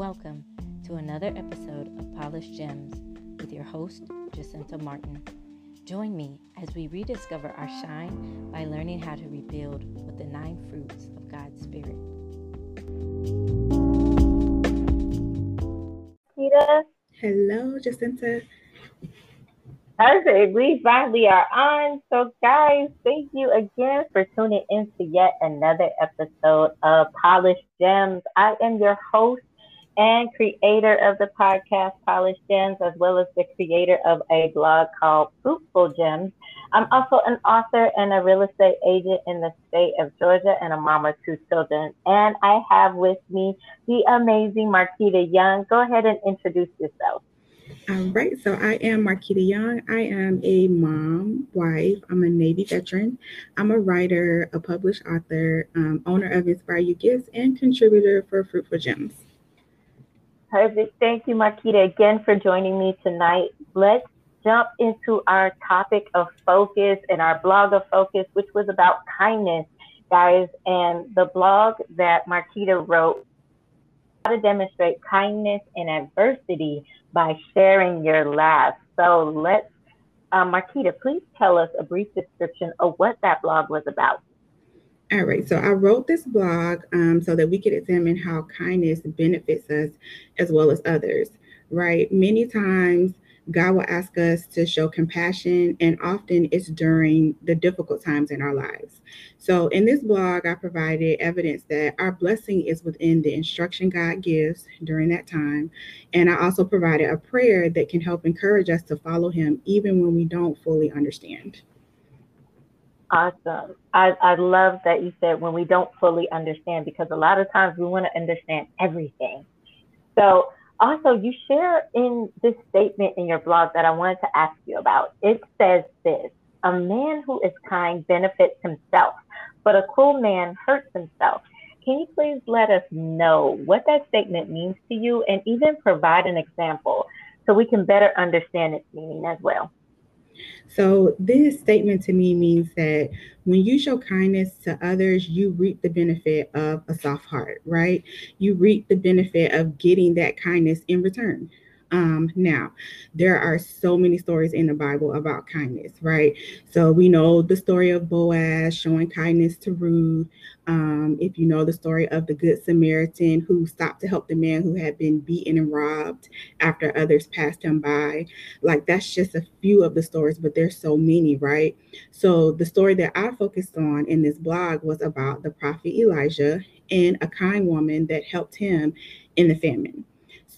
Welcome to another episode of Polished Gems with your host, Jacinta Martin. Join me as we rediscover our shine by learning how to rebuild with the nine fruits of God's Spirit. Kita. Hello, Jacinta. Perfect. We finally are on. So, guys, thank you again for tuning in to yet another episode of Polished Gems. I am your host and creator of the podcast Polished Gems, as well as the creator of a blog called Fruitful Gems. I'm also an author and a real estate agent in the state of Georgia and a mom of two children. And I have with me the amazing Marquita Young. Go ahead and introduce yourself. All right, so I am Marquita Young. I am a mom, wife. I'm a Navy veteran. I'm a writer, a published author, um, owner of Inspire You Gifts, and contributor for Fruitful Gems. Perfect. Thank you, Marquita, again for joining me tonight. Let's jump into our topic of focus and our blog of focus, which was about kindness, guys. And the blog that Marquita wrote how to demonstrate kindness in adversity by sharing your laugh. So let's, uh, Marquita, please tell us a brief description of what that blog was about. All right, so I wrote this blog um, so that we could examine how kindness benefits us as well as others, right? Many times God will ask us to show compassion, and often it's during the difficult times in our lives. So, in this blog, I provided evidence that our blessing is within the instruction God gives during that time. And I also provided a prayer that can help encourage us to follow Him even when we don't fully understand. Awesome. I, I love that you said when we don't fully understand, because a lot of times we want to understand everything. So, also, you share in this statement in your blog that I wanted to ask you about. It says this A man who is kind benefits himself, but a cruel man hurts himself. Can you please let us know what that statement means to you and even provide an example so we can better understand its meaning as well? So, this statement to me means that when you show kindness to others, you reap the benefit of a soft heart, right? You reap the benefit of getting that kindness in return. Um, now, there are so many stories in the Bible about kindness, right? So we know the story of Boaz showing kindness to Ruth. Um, if you know the story of the Good Samaritan who stopped to help the man who had been beaten and robbed after others passed him by, like that's just a few of the stories, but there's so many, right? So the story that I focused on in this blog was about the prophet Elijah and a kind woman that helped him in the famine.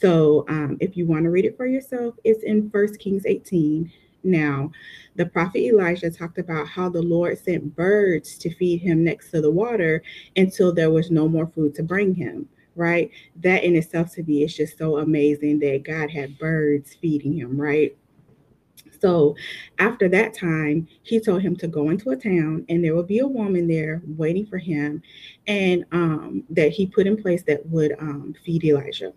So um, if you want to read it for yourself, it's in First Kings 18. Now, the prophet Elijah talked about how the Lord sent birds to feed him next to the water until there was no more food to bring him, right? That in itself to me is just so amazing that God had birds feeding him, right? So after that time, he told him to go into a town and there would be a woman there waiting for him and um, that he put in place that would um, feed Elijah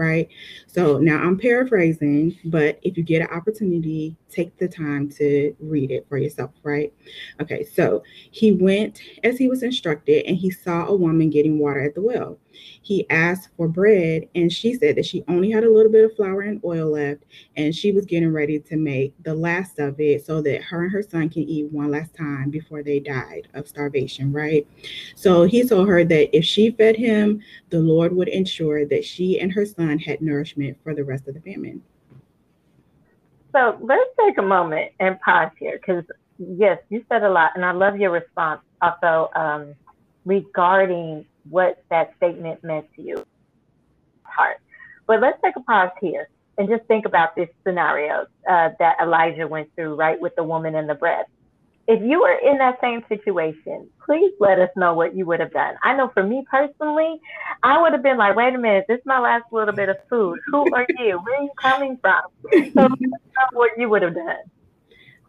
right? So now I'm paraphrasing, but if you get an opportunity, take the time to read it for yourself, right? Okay, so he went as he was instructed and he saw a woman getting water at the well. He asked for bread and she said that she only had a little bit of flour and oil left and she was getting ready to make the last of it so that her and her son can eat one last time before they died of starvation, right? So he told her that if she fed him, the Lord would ensure that she and her son had nourishment for the rest of the famine. So let's take a moment and pause here because, yes, you said a lot, and I love your response also um, regarding what that statement meant to you. Heart. But let's take a pause here and just think about this scenario uh, that Elijah went through, right, with the woman and the bread. If you were in that same situation, please let us know what you would have done. I know for me personally, I would have been like, wait a minute, this is my last little bit of food. Who are you? Where are you coming from? So, what you would have done.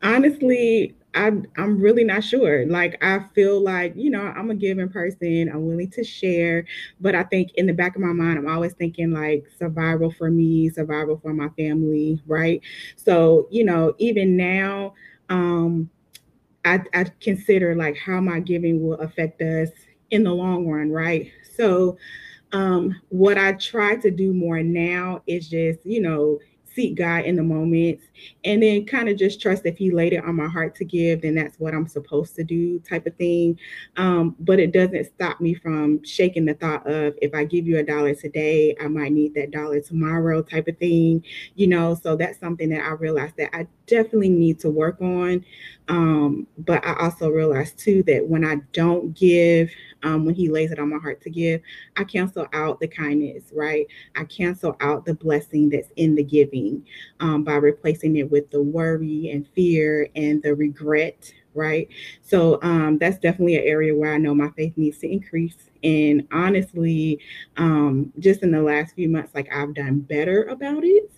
Honestly, I, I'm really not sure. Like, I feel like, you know, I'm a giving person. I'm willing to share. But I think in the back of my mind, I'm always thinking like survival for me, survival for my family, right? So, you know, even now, um, I, I consider like how my giving will affect us in the long run, right? So, Um, what I try to do more now is just, you know, seek God in the moments and then kind of just trust if He laid it on my heart to give, then that's what I'm supposed to do, type of thing. Um, but it doesn't stop me from shaking the thought of if I give you a dollar today, I might need that dollar tomorrow, type of thing, you know. So that's something that I realized that I definitely need to work on. Um, but I also realized too that when I don't give, um, when he lays it on my heart to give, I cancel out the kindness, right? I cancel out the blessing that's in the giving um, by replacing it with the worry and fear and the regret, right? So um, that's definitely an area where I know my faith needs to increase. And honestly, um, just in the last few months, like I've done better about it.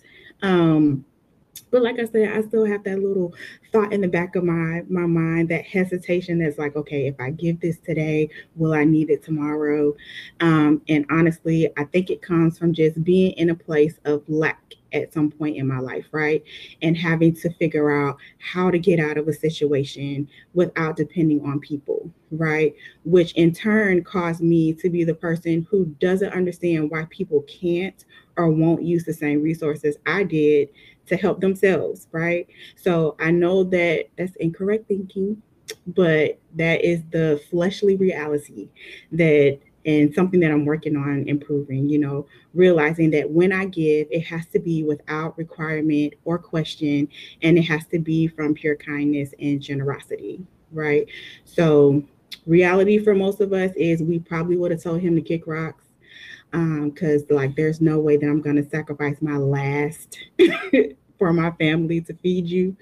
But like I said, I still have that little thought in the back of my my mind, that hesitation that's like, okay, if I give this today, will I need it tomorrow? Um, and honestly, I think it comes from just being in a place of lack at some point in my life, right? And having to figure out how to get out of a situation without depending on people, right? Which in turn caused me to be the person who doesn't understand why people can't or won't use the same resources I did to help themselves, right? So I know that that's incorrect thinking, but that is the fleshly reality that and something that I'm working on improving, you know, realizing that when I give, it has to be without requirement or question, and it has to be from pure kindness and generosity, right? So, reality for most of us is we probably would have told him to kick rocks because um, like there's no way that I'm going to sacrifice my last for my family to feed you.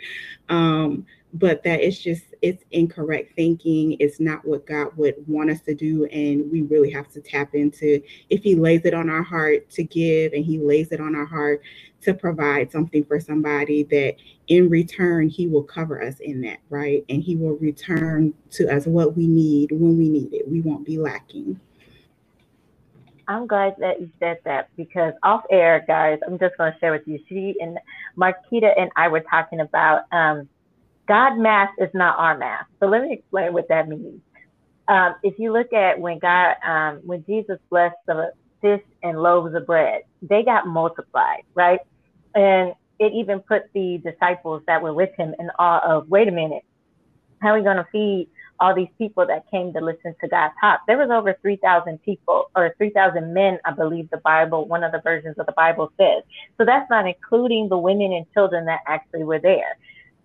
Um, but that it's just it's incorrect thinking. It's not what God would want us to do, and we really have to tap into if He lays it on our heart to give, and He lays it on our heart to provide something for somebody that in return he will cover us in that right and he will return to us what we need when we need it we won't be lacking I'm glad that you said that because off air, guys, I'm just going to share with you. She and Marquita and I were talking about um, God math is not our math. So let me explain what that means. Um, if you look at when God, um, when Jesus blessed the fish and loaves of bread, they got multiplied, right? And it even put the disciples that were with him in awe of, wait a minute, how are we going to feed all these people that came to listen to God talk. There was over 3,000 people or 3,000 men, I believe the Bible, one of the versions of the Bible says. So that's not including the women and children that actually were there.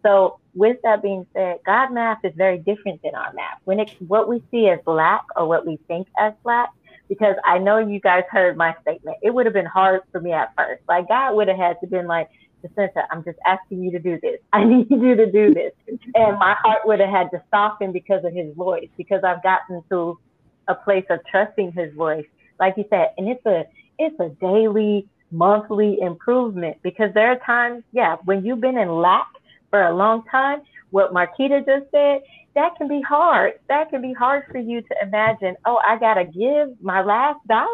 So with that being said, God math is very different than our math. When it, what we see as black or what we think as black, because I know you guys heard my statement. It would have been hard for me at first. Like God would have had to been like, Jacinta, I'm just asking you to do this. I need you to do this. And my heart would have had to soften because of his voice, because I've gotten to a place of trusting his voice. Like you said, and it's a it's a daily, monthly improvement because there are times, yeah, when you've been in lack for a long time, what Marquita just said, that can be hard. That can be hard for you to imagine, oh, I gotta give my last dollar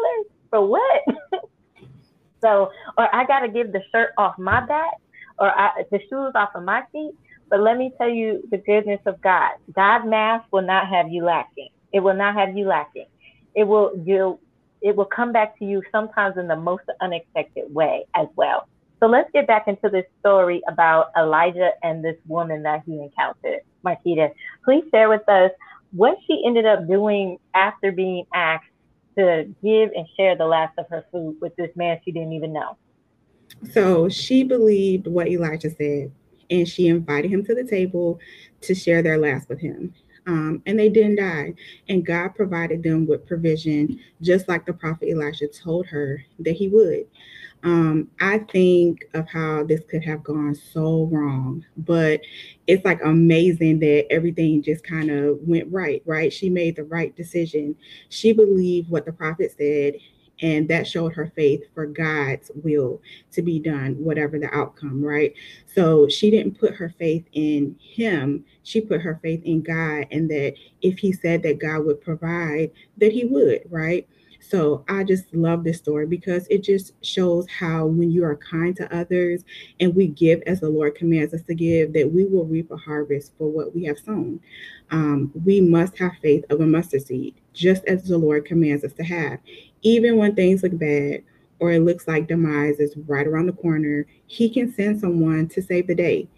for what? So, or I got to give the shirt off my back or I, the shoes off of my feet. But let me tell you the goodness of God. God math will not have you lacking. It will not have you lacking. It will you it will come back to you sometimes in the most unexpected way as well. So let's get back into this story about Elijah and this woman that he encountered. Marquita, please share with us what she ended up doing after being asked to give and share the last of her food with this man she didn't even know. So she believed what Elijah said, and she invited him to the table to share their last with him. Um, and they didn't die. And God provided them with provision, just like the prophet Elijah told her that he would. Um, I think of how this could have gone so wrong, but it's like amazing that everything just kind of went right, right? She made the right decision. She believed what the prophet said, and that showed her faith for God's will to be done, whatever the outcome, right? So she didn't put her faith in him, she put her faith in God, and that if he said that God would provide, that he would, right? So I just love this story because it just shows how when you are kind to others and we give as the Lord commands us to give, that we will reap a harvest for what we have sown. Um, we must have faith of a mustard seed, just as the Lord commands us to have. Even when things look bad or it looks like demise is right around the corner, He can send someone to save the day.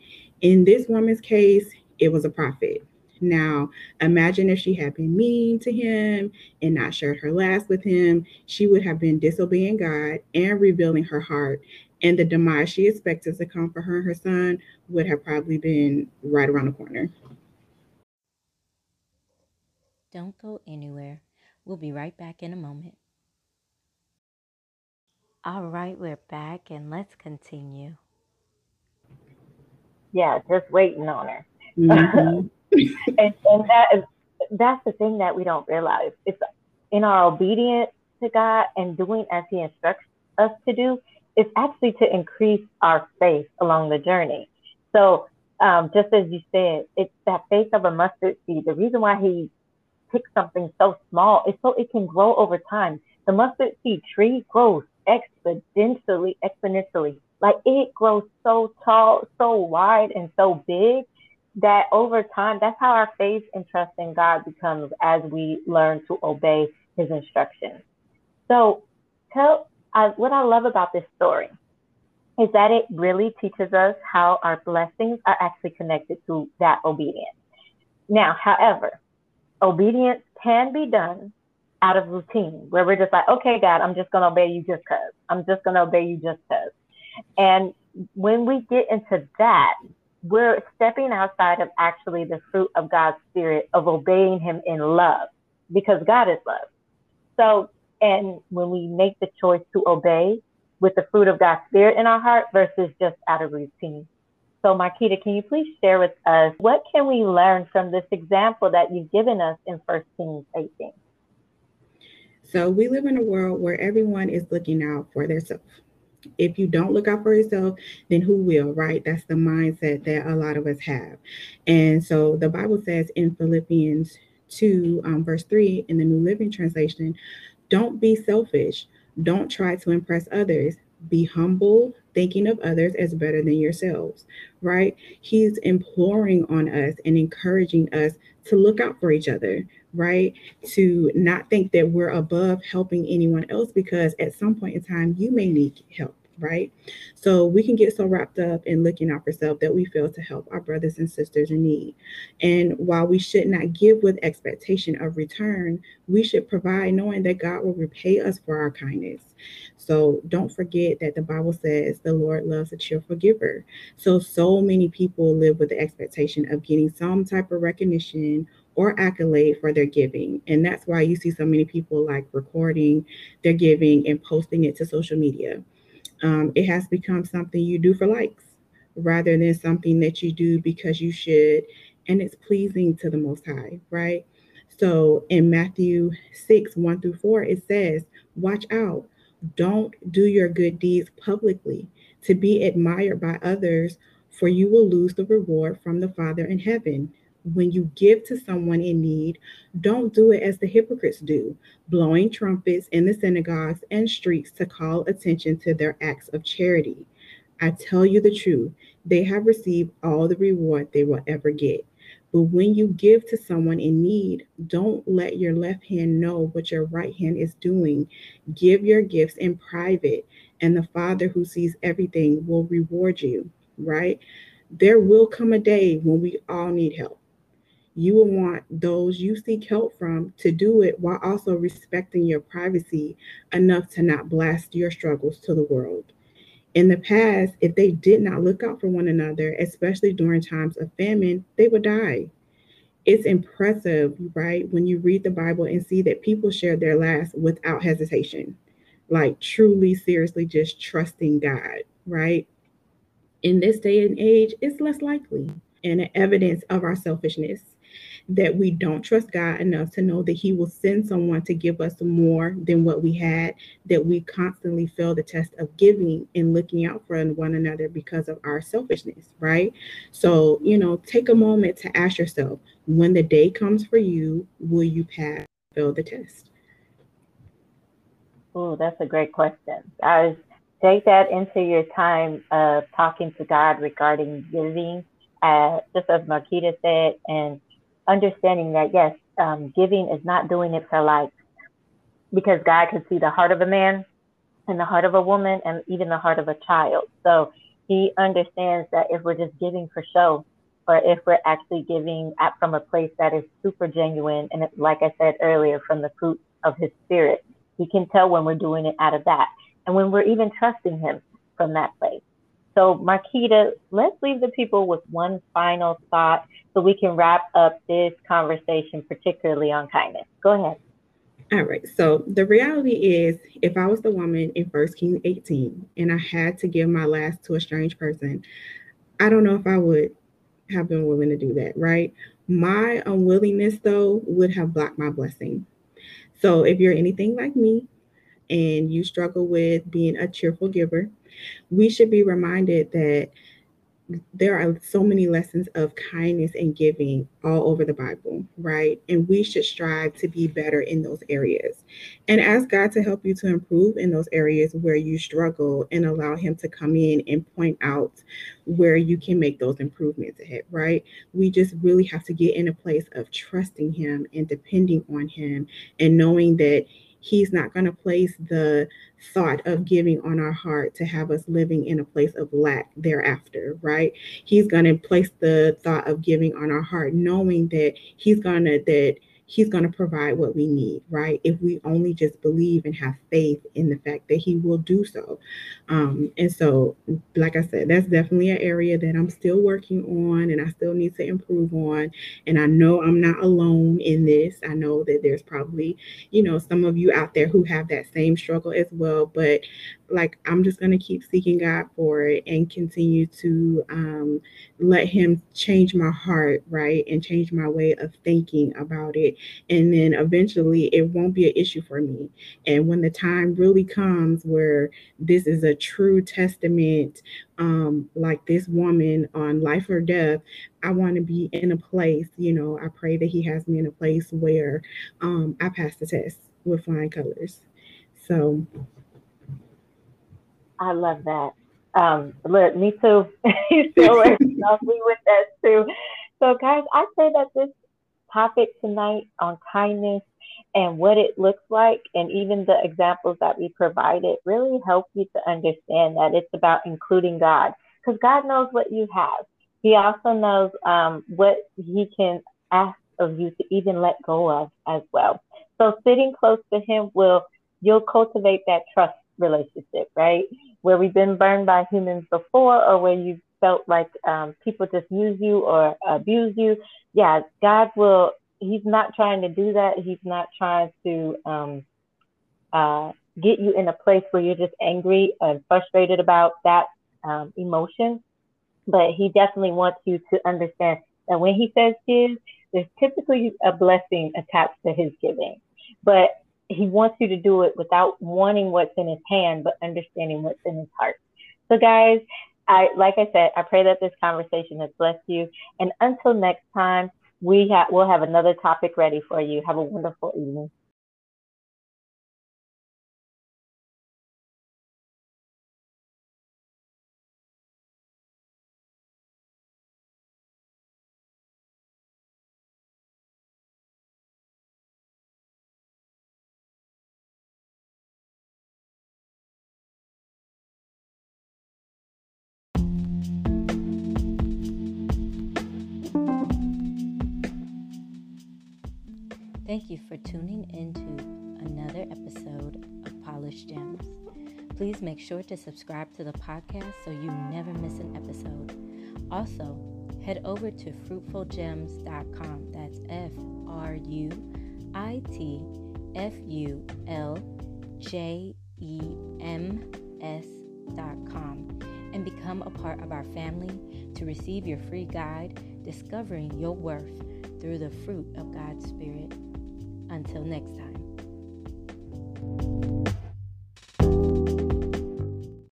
In this woman's case, it was a prophet. Now, imagine if she had been mean to him and not shared her last with him, she would have been disobeying God and revealing her heart. And the demise she expected to come for her and her son would have probably been right around the corner. Don't go anywhere. We'll be right back in a moment. All right, we're back and let's continue. Yeah, just waiting on her. Mm-hmm. and, and that is that's the thing that we don't realize. It's in our obedience to God and doing as He instructs us to do, it's actually to increase our faith along the journey. So, um, just as you said, it's that faith of a mustard seed. The reason why He picked something so small is so it can grow over time. The mustard seed tree grows exponentially, exponentially. Like it grows so tall, so wide, and so big that over time, that's how our faith and trust in God becomes as we learn to obey his instructions. So, tell uh, what I love about this story is that it really teaches us how our blessings are actually connected to that obedience. Now, however, obedience can be done out of routine where we're just like, okay, God, I'm just going to obey you just because. I'm just going to obey you just because. And when we get into that, we're stepping outside of actually the fruit of God's spirit of obeying him in love because God is love. So, and when we make the choice to obey with the fruit of God's spirit in our heart versus just out of routine. So, Marquita, can you please share with us what can we learn from this example that you've given us in First Kings 18? So, we live in a world where everyone is looking out for themselves if you don't look out for yourself, then who will, right? That's the mindset that a lot of us have. And so the Bible says in Philippians 2, um, verse 3 in the New Living Translation, don't be selfish. Don't try to impress others. Be humble, thinking of others as better than yourselves, right? He's imploring on us and encouraging us to look out for each other, right? To not think that we're above helping anyone else because at some point in time you may need help right? So we can get so wrapped up in looking out for self that we fail to help our brothers and sisters in need. And while we should not give with expectation of return, we should provide knowing that God will repay us for our kindness. So don't forget that the Bible says the Lord loves a cheerful giver. So, so many people live with the expectation of getting some type of recognition or accolade for their giving. And that's why you see so many people like recording their giving and posting it to social media. Um, it has become something you do for likes rather than something that you do because you should and it's pleasing to the Most High, right? So in Matthew 6 1 through 4, it says, Watch out, don't do your good deeds publicly to be admired by others, for you will lose the reward from the Father in heaven when you give to someone in need, don't do it as the hypocrites do, blowing trumpets in the synagogues and streets to call attention to their acts of charity. I tell you the truth, they have received all the reward they will ever get. But when you give to someone in need, don't let your left hand know what your right hand is doing. Give your gifts in private, and the Father who sees everything will reward you, right? There will come a day when we all need help you will want those you seek help from to do it while also respecting your privacy enough to not blast your struggles to the world. In the past, if they did not look out for one another, especially during times of famine, they would die. It's impressive, right, when you read the Bible and see that people shared their last without hesitation, like truly, seriously, just trusting God, right? In this day and age, it's less likely and evidence of our selfishness that we don't trust God enough to know that He will send someone to give us more than what we had, that we constantly fail the test of giving and looking out for one another because of our selfishness, right? So, you know, take a moment to ask yourself when the day comes for you, will you pass, fail the test? Oh, that's a great question. Guys, take that into your time of talking to God regarding giving, uh, just as Marquita said, and understanding that, yes, um, giving is not doing it for like, because God can see the heart of a man and the heart of a woman and even the heart of a child. So he understands that if we're just giving for show, or if we're actually giving from a place that is super genuine, and like I said earlier, from the fruit of his spirit, he can tell when we're doing it out of that, and when we're even trusting him from that place. So, Marquita, let's leave the people with one final thought so we can wrap up this conversation, particularly on kindness. Go ahead. All right. So the reality is, if I was the woman in First King 18 and I had to give my last to a strange person, I don't know if I would have been willing to do that, right? My unwillingness, though, would have blocked my blessing. So if you're anything like me and you struggle with being a cheerful giver, we should be reminded that there are so many lessons of kindness and giving all over the Bible, right? And we should strive to be better in those areas and ask God to help you to improve in those areas where you struggle and allow Him to come in and point out where you can make those improvements ahead, right? We just really have to get in a place of trusting Him and depending on Him and knowing that He's not going to place the thought of giving on our heart to have us living in a place of lack thereafter, right? He's going to place the thought of giving on our heart, knowing that He's going to, that He's going to provide what we need, right? If we only just believe and have faith in the fact that He will do so. Um, and so, like I said, that's definitely an area that I'm still working on and I still need to improve on. And I know I'm not alone in this. I know that there's probably, you know, some of you out there who have that same struggle as well. But like I'm just going to keep seeking God for it and continue to um, let Him change my heart, right? And change my way of thinking about it. And then eventually it won't be an issue for me. And when the time really comes where this is a true testament, um, like this woman on life or death, I want to be in a place, you know, I pray that He has me in a place where um, I pass the test with flying colors. So, I love that. Um, look, me too. you still me with that too. So, guys, I say that this topic tonight on kindness and what it looks like, and even the examples that we provided, really help you to understand that it's about including God, because God knows what you have. He also knows um, what He can ask of you to even let go of as well. So, sitting close to Him will you'll cultivate that trust relationship, right? Where we've been burned by humans before, or where you felt like um, people just use you or abuse you. Yeah, God will. He's not trying to do that. He's not trying to um, uh, get you in a place where you're just angry and frustrated about that um, emotion. But he definitely wants you to understand that when he says give, there's typically a blessing attached to his giving. But he wants you to do it without wanting what's in his hand, but understanding what's in his heart. So, guys, I like I said, I pray that this conversation has blessed you. And until next time, we have we'll have another topic ready for you. Have a wonderful evening. You for tuning into another episode of Polished Gems. Please make sure to subscribe to the podcast so you never miss an episode. Also, head over to fruitfulgems.com. That's F R U I T F U L J E M S.com and become a part of our family to receive your free guide, Discovering Your Worth through the Fruit of God's Spirit. Until next time.